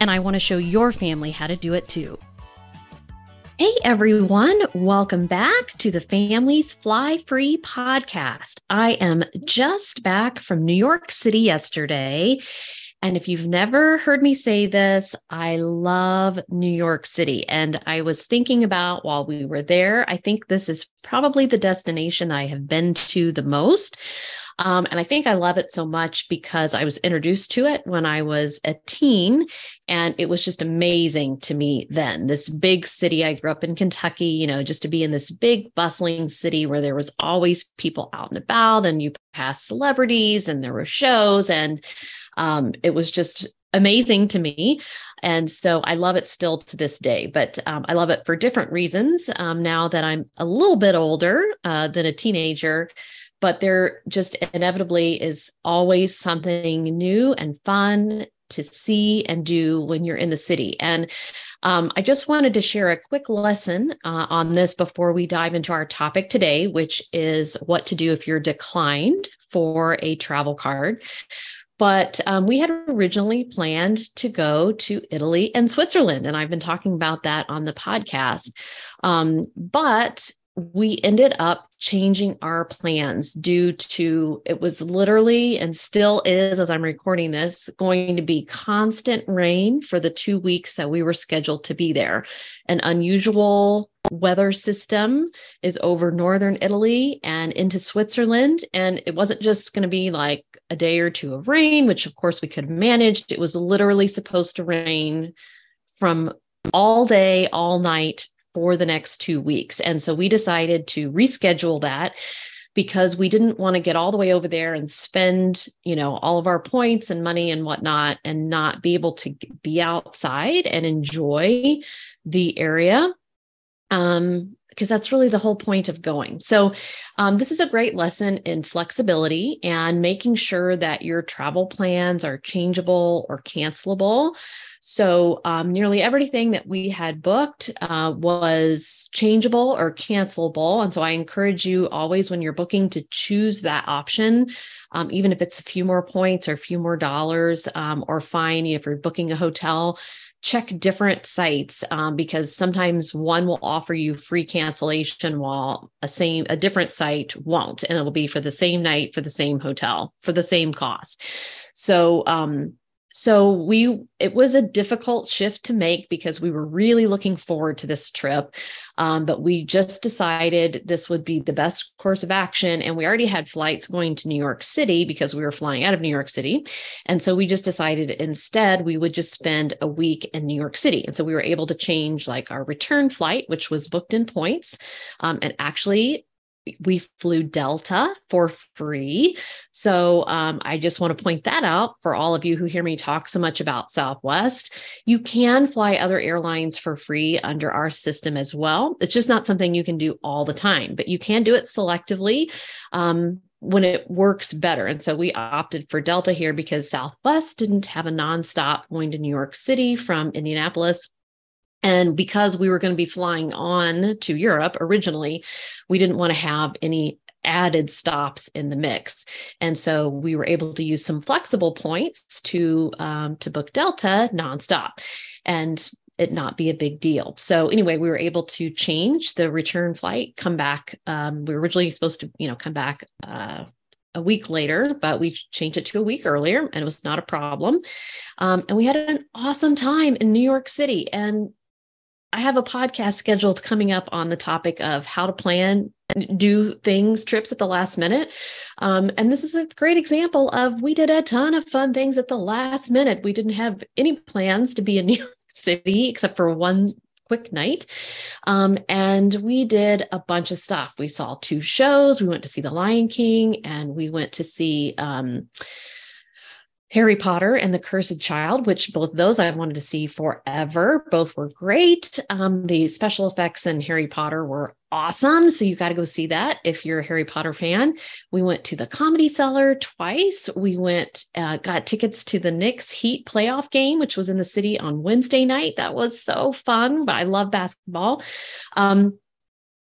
and I want to show your family how to do it too. Hey everyone, welcome back to the Families Fly Free podcast. I am just back from New York City yesterday and if you've never heard me say this, I love New York City. And I was thinking about while we were there, I think this is probably the destination I have been to the most. Um, and I think I love it so much because I was introduced to it when I was a teen. And it was just amazing to me then. This big city, I grew up in Kentucky, you know, just to be in this big, bustling city where there was always people out and about, and you pass celebrities and there were shows. And um, it was just amazing to me. And so I love it still to this day, but um, I love it for different reasons um, now that I'm a little bit older uh, than a teenager. But there just inevitably is always something new and fun to see and do when you're in the city. And um, I just wanted to share a quick lesson uh, on this before we dive into our topic today, which is what to do if you're declined for a travel card. But um, we had originally planned to go to Italy and Switzerland. And I've been talking about that on the podcast. Um, but we ended up changing our plans due to it was literally and still is as I'm recording this going to be constant rain for the 2 weeks that we were scheduled to be there. An unusual weather system is over northern Italy and into Switzerland and it wasn't just going to be like a day or two of rain, which of course we could have managed. It was literally supposed to rain from all day, all night for the next two weeks. And so we decided to reschedule that because we didn't want to get all the way over there and spend, you know, all of our points and money and whatnot and not be able to be outside and enjoy the area. Um, because that's really the whole point of going. So, um, this is a great lesson in flexibility and making sure that your travel plans are changeable or cancelable. So, um, nearly everything that we had booked uh, was changeable or cancelable. And so, I encourage you always when you're booking to choose that option, um, even if it's a few more points or a few more dollars, um, or fine if you're booking a hotel check different sites um, because sometimes one will offer you free cancellation while a same a different site won't and it'll be for the same night for the same hotel for the same cost so um, so we it was a difficult shift to make because we were really looking forward to this trip um, but we just decided this would be the best course of action and we already had flights going to new york city because we were flying out of new york city. And so we just decided instead we would just spend a week in new york city. And so we were able to change like our return flight which was booked in points um, and actually we flew Delta for free. So um, I just want to point that out for all of you who hear me talk so much about Southwest. You can fly other airlines for free under our system as well. It's just not something you can do all the time, but you can do it selectively. Um, when it works better. And so we opted for Delta here because Southwest didn't have a nonstop going to New York City from Indianapolis. And because we were going to be flying on to Europe originally, we didn't want to have any added stops in the mix. And so we were able to use some flexible points to um, to book Delta nonstop. And it not be a big deal. So anyway, we were able to change the return flight, come back. Um, we were originally supposed to, you know, come back uh, a week later, but we changed it to a week earlier, and it was not a problem. Um, and we had an awesome time in New York City. And I have a podcast scheduled coming up on the topic of how to plan and do things trips at the last minute. Um, and this is a great example of we did a ton of fun things at the last minute. We didn't have any plans to be in new york city except for one quick night. Um, and we did a bunch of stuff. We saw two shows. We went to see the lion king and we went to see um, Harry Potter and the Cursed Child, which both those I wanted to see forever. Both were great. Um, the special effects in Harry Potter were awesome. So you got to go see that if you're a Harry Potter fan. We went to the Comedy Cellar twice. We went, uh, got tickets to the Knicks Heat playoff game, which was in the city on Wednesday night. That was so fun. But I love basketball. Um,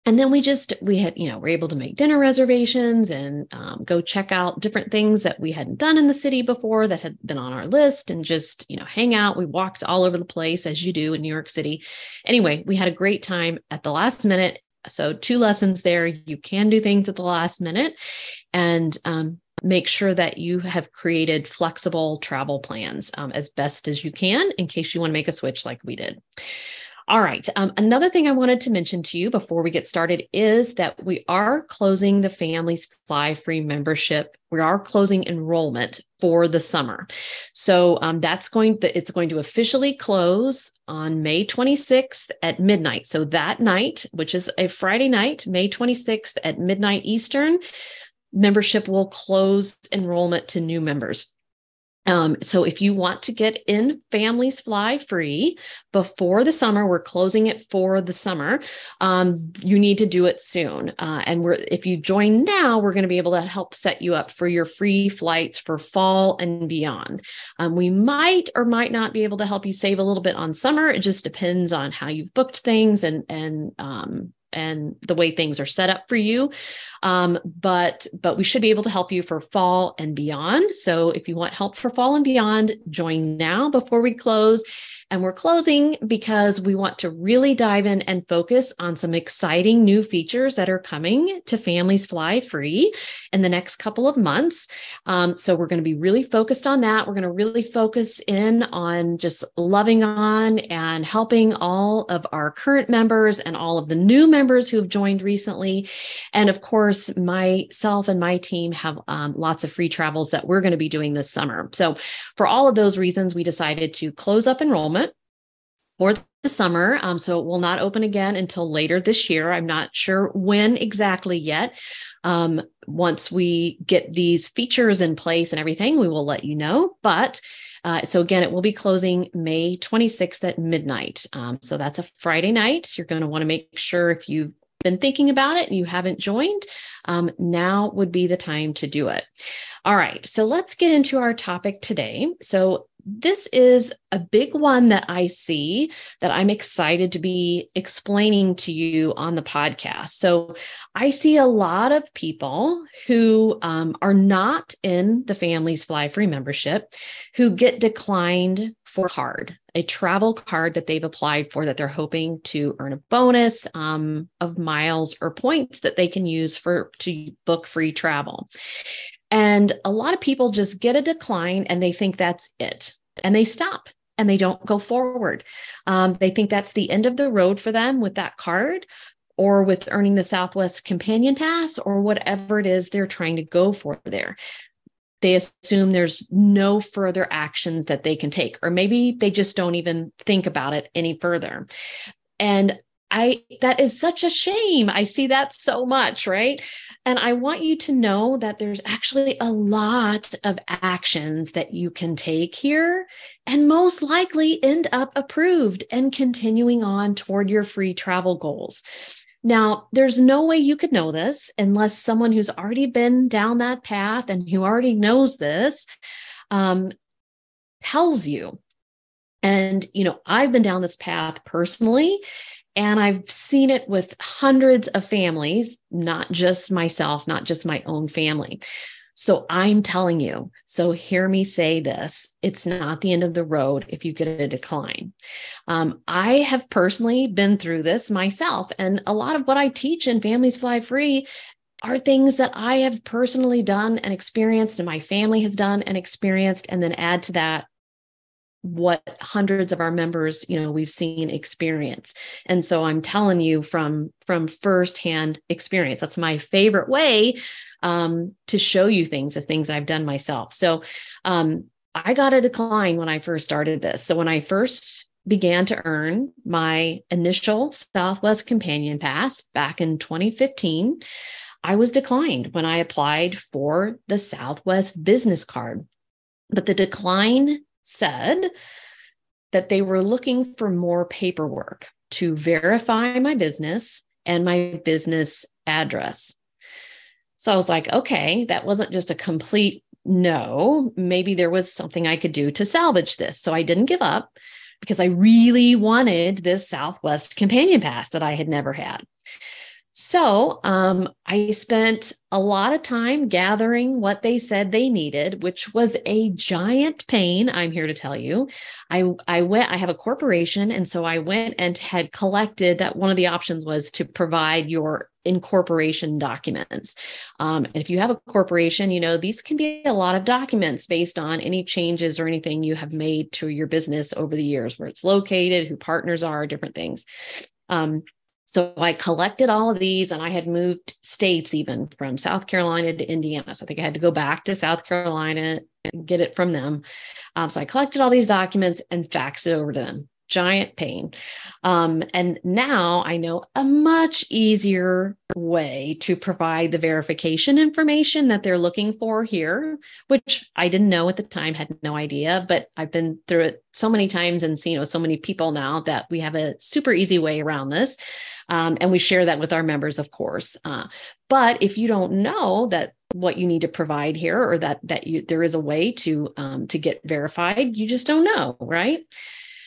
and then we just we had you know we're able to make dinner reservations and um, go check out different things that we hadn't done in the city before that had been on our list and just you know hang out. We walked all over the place as you do in new york city. Anyway we had a great time at the last minute. So two lessons there. You can do things at the last minute and um, make sure that you have created flexible travel plans um, as best as you can in case you want to make a switch like we did all right. Um, another thing I wanted to mention to you before we get started is that we are closing the Families Fly Free membership. We are closing enrollment for the summer. So um, that's going to, it's going to officially close on May 26th at midnight. So that night, which is a Friday night, May 26th at midnight Eastern, membership will close enrollment to new members. Um, so if you want to get in families fly free before the summer, we're closing it for the summer. Um, you need to do it soon. Uh, and we're if you join now, we're going to be able to help set you up for your free flights for fall and beyond. Um, we might or might not be able to help you save a little bit on summer. It just depends on how you've booked things and and um, and the way things are set up for you. Um, but but we should be able to help you for fall and beyond. So if you want help for fall and beyond join now before we close and we're closing because we want to really dive in and focus on some exciting new features that are coming to Families Fly Free in the next couple of months. Um, so we're going to be really focused on that. We're going to really focus in on just loving on and helping all of our current members and all of the new members who have joined recently. And of course, myself and my team have um, lots of free travels that we're going to be doing this summer. So for all of those reasons, we decided to close up enrollment for the summer. Um, so it will not open again until later this year. I'm not sure when exactly yet. Um, once we get these features in place and everything, we will let you know. But uh, so again, it will be closing May 26th at midnight. Um, so that's a Friday night. You're going to want to make sure if you've been thinking about it and you haven't joined, um, now would be the time to do it. All right, so let's get into our topic today. So, this is a big one that I see that I'm excited to be explaining to you on the podcast. So, I see a lot of people who um, are not in the Families Fly Free membership who get declined for card, a travel card that they've applied for that they're hoping to earn a bonus um, of miles or points that they can use for to book free travel. And a lot of people just get a decline and they think that's it and they stop and they don't go forward. Um, they think that's the end of the road for them with that card or with earning the Southwest Companion Pass or whatever it is they're trying to go for there. They assume there's no further actions that they can take, or maybe they just don't even think about it any further. And I that is such a shame. I see that so much, right? And I want you to know that there's actually a lot of actions that you can take here and most likely end up approved and continuing on toward your free travel goals. Now, there's no way you could know this unless someone who's already been down that path and who already knows this um, tells you. And, you know, I've been down this path personally, and I've seen it with hundreds of families, not just myself, not just my own family. So I'm telling you, so hear me say this it's not the end of the road if you get a decline. Um, I have personally been through this myself, and a lot of what I teach in Families Fly Free are things that I have personally done and experienced, and my family has done and experienced, and then add to that what hundreds of our members you know we've seen experience. And so i'm telling you from from firsthand experience that's my favorite way um, to show you things as things i've done myself. So um, i got a decline when i first started this. So when i first began to earn my initial southwest companion pass back in 2015 i was declined when i applied for the southwest business card. But the decline said that they were looking for more paperwork to verify my business and my business address. So I was like, okay, that wasn't just a complete no. Maybe there was something I could do to salvage this. So I didn't give up because I really wanted this Southwest companion pass that I had never had. So um, I spent a lot of time gathering what they said they needed, which was a giant pain. I'm here to tell you. I I went. I have a corporation, and so I went and had collected that. One of the options was to provide your incorporation documents. Um, and if you have a corporation, you know these can be a lot of documents based on any changes or anything you have made to your business over the years, where it's located, who partners are, different things. Um, so I collected all of these and I had moved states even from South Carolina to Indiana. So I think I had to go back to South Carolina and get it from them. Um, so I collected all these documents and faxed it over to them giant pain. Um, and now I know a much easier way to provide the verification information that they're looking for here, which I didn't know at the time, had no idea, but I've been through it so many times and seen with so many people now that we have a super easy way around this. Um, and we share that with our members, of course. Uh, but if you don't know that what you need to provide here or that that you there is a way to um, to get verified, you just don't know, right?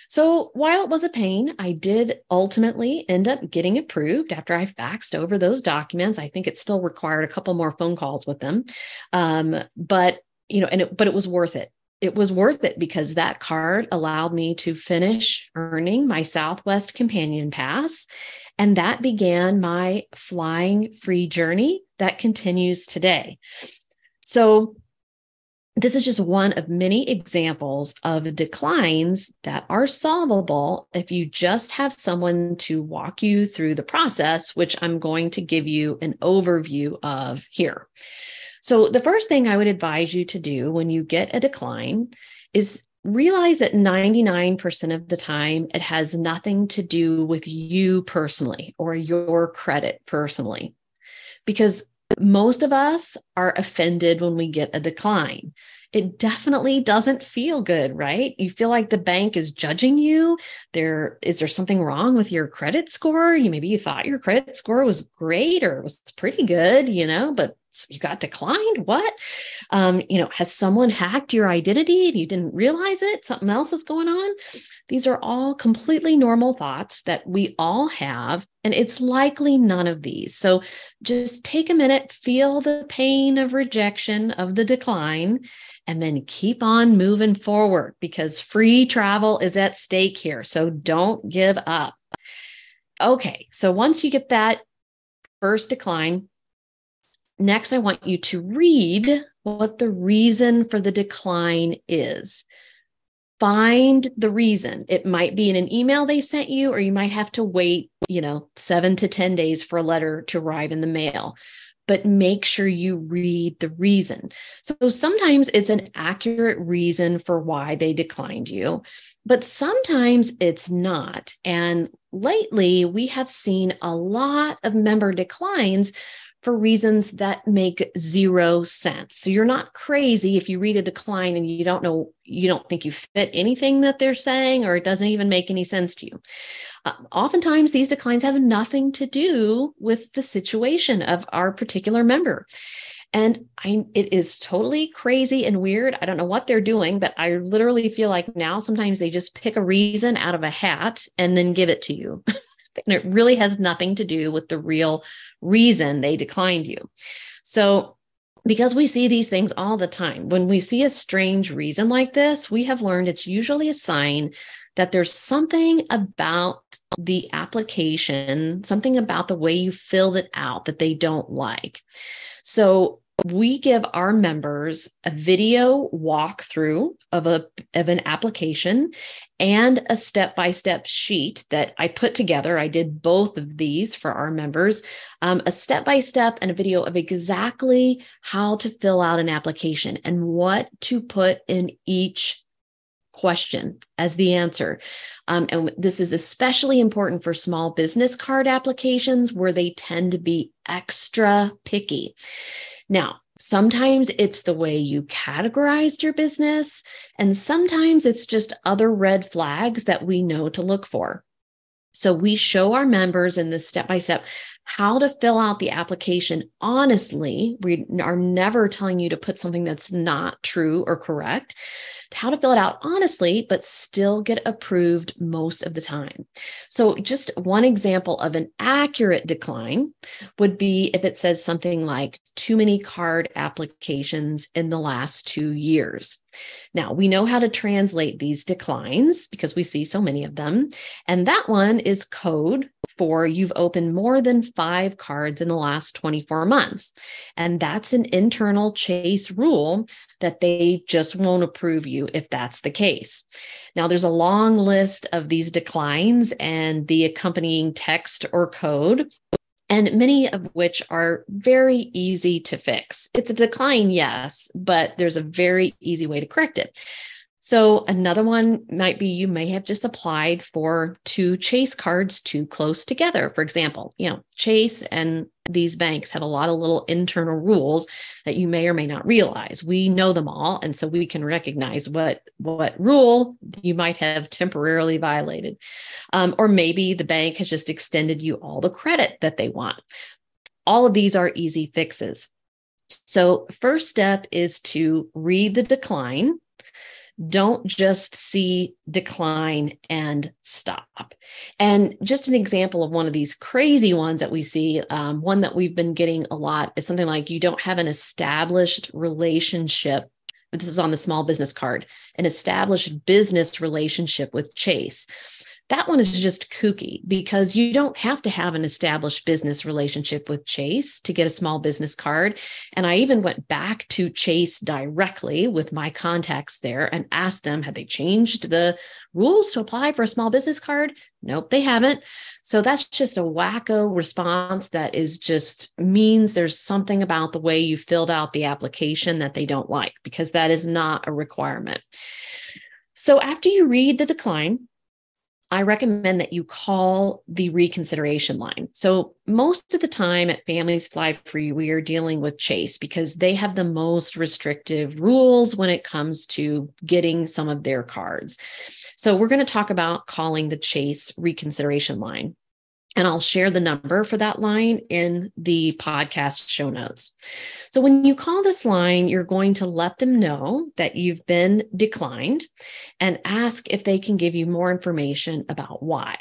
So while it was a pain, I did ultimately end up getting approved after I faxed over those documents. I think it still required a couple more phone calls with them. Um, but you know, and it, but it was worth it. It was worth it because that card allowed me to finish earning my Southwest Companion Pass. And that began my flying free journey that continues today. So this is just one of many examples of declines that are solvable if you just have someone to walk you through the process, which I'm going to give you an overview of here. So, the first thing I would advise you to do when you get a decline is realize that 99% of the time it has nothing to do with you personally or your credit personally. Because most of us are offended when we get a decline. It definitely doesn't feel good, right? You feel like the bank is judging you. There is there something wrong with your credit score? You maybe you thought your credit score was great or was pretty good, you know, but you got declined? What? Um, you know has someone hacked your identity and you didn't realize it? Something else is going on? These are all completely normal thoughts that we all have and it's likely none of these. So just take a minute feel the pain of rejection of the decline and then keep on moving forward because free travel is at stake here. So don't give up. Okay so once you get that first decline Next, I want you to read what the reason for the decline is. Find the reason. It might be in an email they sent you, or you might have to wait, you know, seven to 10 days for a letter to arrive in the mail. But make sure you read the reason. So sometimes it's an accurate reason for why they declined you, but sometimes it's not. And lately, we have seen a lot of member declines for reasons that make zero sense. So you're not crazy if you read a decline and you don't know, you don't think you fit anything that they're saying, or it doesn't even make any sense to you. Uh, oftentimes, these declines have nothing to do with the situation of our particular member. And I, it is totally crazy and weird. I don't know what they're doing, but I literally feel like now sometimes they just pick a reason out of a hat and then give it to you. and it really has nothing to do with the real reason they declined you. So, because we see these things all the time, when we see a strange reason like this, we have learned it's usually a sign that there's something about the application, something about the way you filled it out that they don't like. So, we give our members a video walkthrough of a of an application and a step-by-step sheet that I put together. I did both of these for our members, um, a step-by-step and a video of exactly how to fill out an application and what to put in each question as the answer. Um, and this is especially important for small business card applications where they tend to be extra picky. Now, Sometimes it's the way you categorized your business, and sometimes it's just other red flags that we know to look for. So we show our members in this step by step how to fill out the application honestly. We are never telling you to put something that's not true or correct how to fill it out honestly, but still get approved most of the time. So, just one example of an accurate decline would be if it says something like too many card applications in the last two years. Now, we know how to translate these declines because we see so many of them. And that one is code for you've opened more than five cards in the last 24 months. And that's an internal Chase rule that they just won't approve you if that's the case. Now, there's a long list of these declines and the accompanying text or code and many of which are very easy to fix. It's a decline, yes, but there's a very easy way to correct it. So another one might be you may have just applied for two Chase cards too close together. For example, you know, Chase and these banks have a lot of little internal rules that you may or may not realize. We know them all and so we can recognize what what rule you might have temporarily violated. Um, or maybe the bank has just extended you all the credit that they want. All of these are easy fixes. So, first step is to read the decline don't just see decline and stop. And just an example of one of these crazy ones that we see, um, one that we've been getting a lot is something like you don't have an established relationship. This is on the small business card, an established business relationship with Chase. That one is just kooky because you don't have to have an established business relationship with Chase to get a small business card. And I even went back to Chase directly with my contacts there and asked them, had they changed the rules to apply for a small business card? Nope, they haven't. So that's just a wacko response that is just means there's something about the way you filled out the application that they don't like because that is not a requirement. So after you read the decline, I recommend that you call the reconsideration line. So, most of the time at Families Fly Free, we are dealing with Chase because they have the most restrictive rules when it comes to getting some of their cards. So, we're going to talk about calling the Chase reconsideration line. And I'll share the number for that line in the podcast show notes. So when you call this line, you're going to let them know that you've been declined and ask if they can give you more information about why.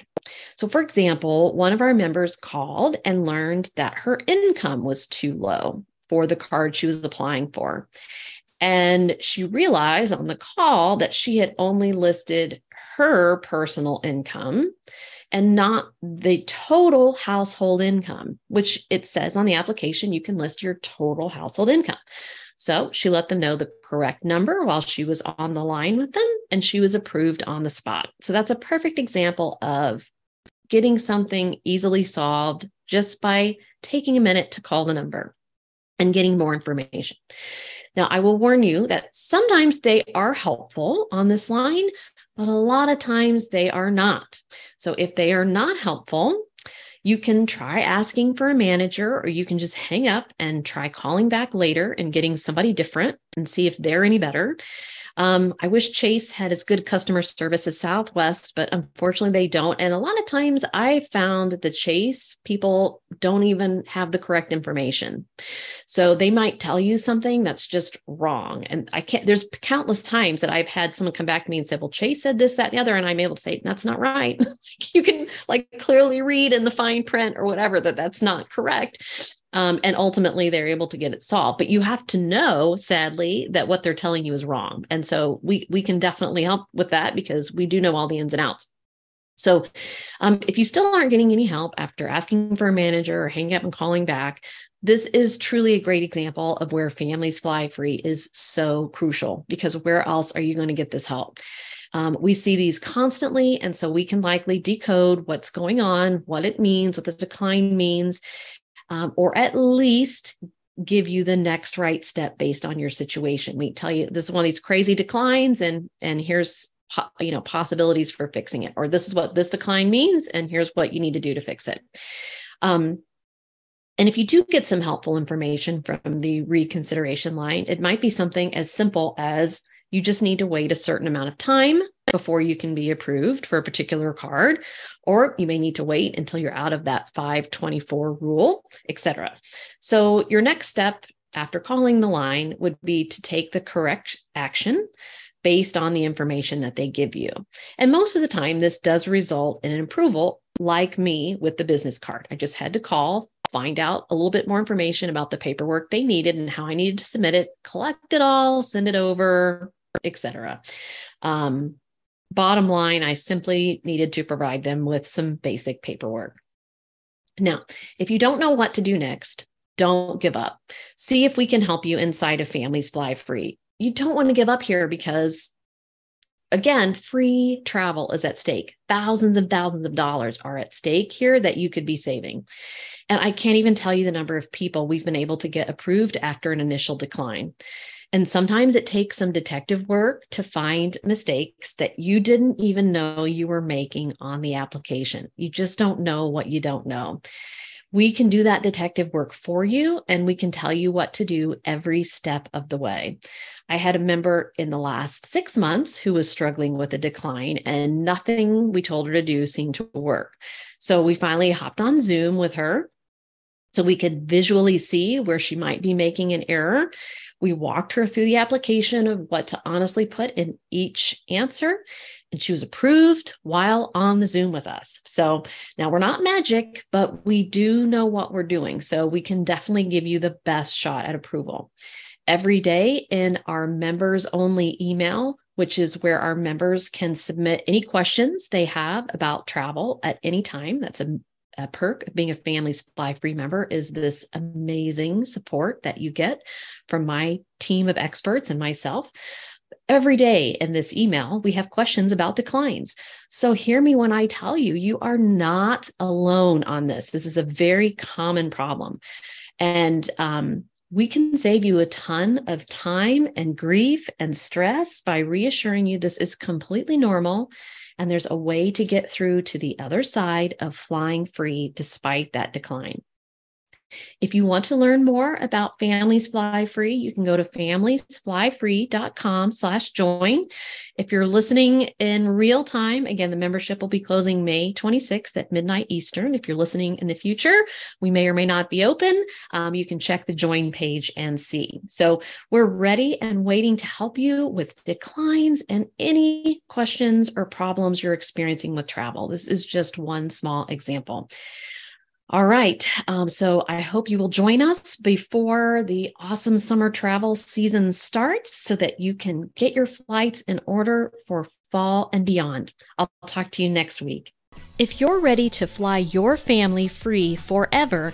So, for example, one of our members called and learned that her income was too low for the card she was applying for. And she realized on the call that she had only listed her personal income and not the total household income, which it says on the application you can list your total household income. So she let them know the correct number while she was on the line with them, and she was approved on the spot. So that's a perfect example of getting something easily solved just by taking a minute to call the number and getting more information. Now, I will warn you that sometimes they are helpful on this line, but a lot of times they are not. So if they are not helpful, you can try asking for a manager, or you can just hang up and try calling back later and getting somebody different and see if they're any better. Um, I wish Chase had as good customer service as Southwest, but unfortunately they don't. And a lot of times I found the Chase people don't even have the correct information. So they might tell you something that's just wrong. And I can't, there's countless times that I've had someone come back to me and say, well, Chase said this, that, and the other. And I'm able to say, that's not right. you can like clearly read in the fine print or whatever that that's not correct. Um, and ultimately they're able to get it solved. But you have to know sadly that what they're telling you is wrong. And so we we can definitely help with that because we do know all the ins and outs. So um, if you still aren't getting any help after asking for a manager or hanging up and calling back this is truly a great example of where families fly free is so crucial because where else are you going to get this help? Um, we see these constantly, and so we can likely decode what's going on, what it means, what the decline means, um, or at least give you the next right step based on your situation. We tell you this is one of these crazy declines, and and here's you know possibilities for fixing it, or this is what this decline means, and here's what you need to do to fix it. Um, And if you do get some helpful information from the reconsideration line, it might be something as simple as you just need to wait a certain amount of time before you can be approved for a particular card, or you may need to wait until you're out of that 524 rule, etc. So your next step after calling the line would be to take the correct action based on the information that they give you. And most of the time, this does result in an approval, like me with the business card. I just had to call, find out a little bit more information about the paperwork they needed and how I needed to submit it, collect it all, send it over, etc. Um, bottom line, I simply needed to provide them with some basic paperwork. Now, if you don't know what to do next, don't give up. See if we can help you inside of Families Fly Free. You don't want to give up here because, again, free travel is at stake. Thousands and thousands of dollars are at stake here that you could be saving. And I can't even tell you the number of people we've been able to get approved after an initial decline. And sometimes it takes some detective work to find mistakes that you didn't even know you were making on the application. You just don't know what you don't know. We can do that detective work for you and we can tell you what to do every step of the way. I had a member in the last six months who was struggling with a decline, and nothing we told her to do seemed to work. So we finally hopped on Zoom with her so we could visually see where she might be making an error. We walked her through the application of what to honestly put in each answer, and she was approved while on the Zoom with us. So now we're not magic, but we do know what we're doing. So we can definitely give you the best shot at approval. Every day in our members only email, which is where our members can submit any questions they have about travel at any time. That's a a perk of being a Families Fly Free member is this amazing support that you get from my team of experts and myself. Every day in this email, we have questions about declines. So, hear me when I tell you, you are not alone on this. This is a very common problem. And um, we can save you a ton of time and grief and stress by reassuring you this is completely normal and there's a way to get through to the other side of flying free despite that decline. If you want to learn more about Families Fly Free, you can go to familiesflyfree.com slash join. If you're listening in real time, again, the membership will be closing May 26th at midnight Eastern. If you're listening in the future, we may or may not be open. Um, you can check the join page and see. So we're ready and waiting to help you with declines and any questions or problems you're experiencing with travel. This is just one small example. All right. Um, so I hope you will join us before the awesome summer travel season starts so that you can get your flights in order for fall and beyond. I'll talk to you next week. If you're ready to fly your family free forever,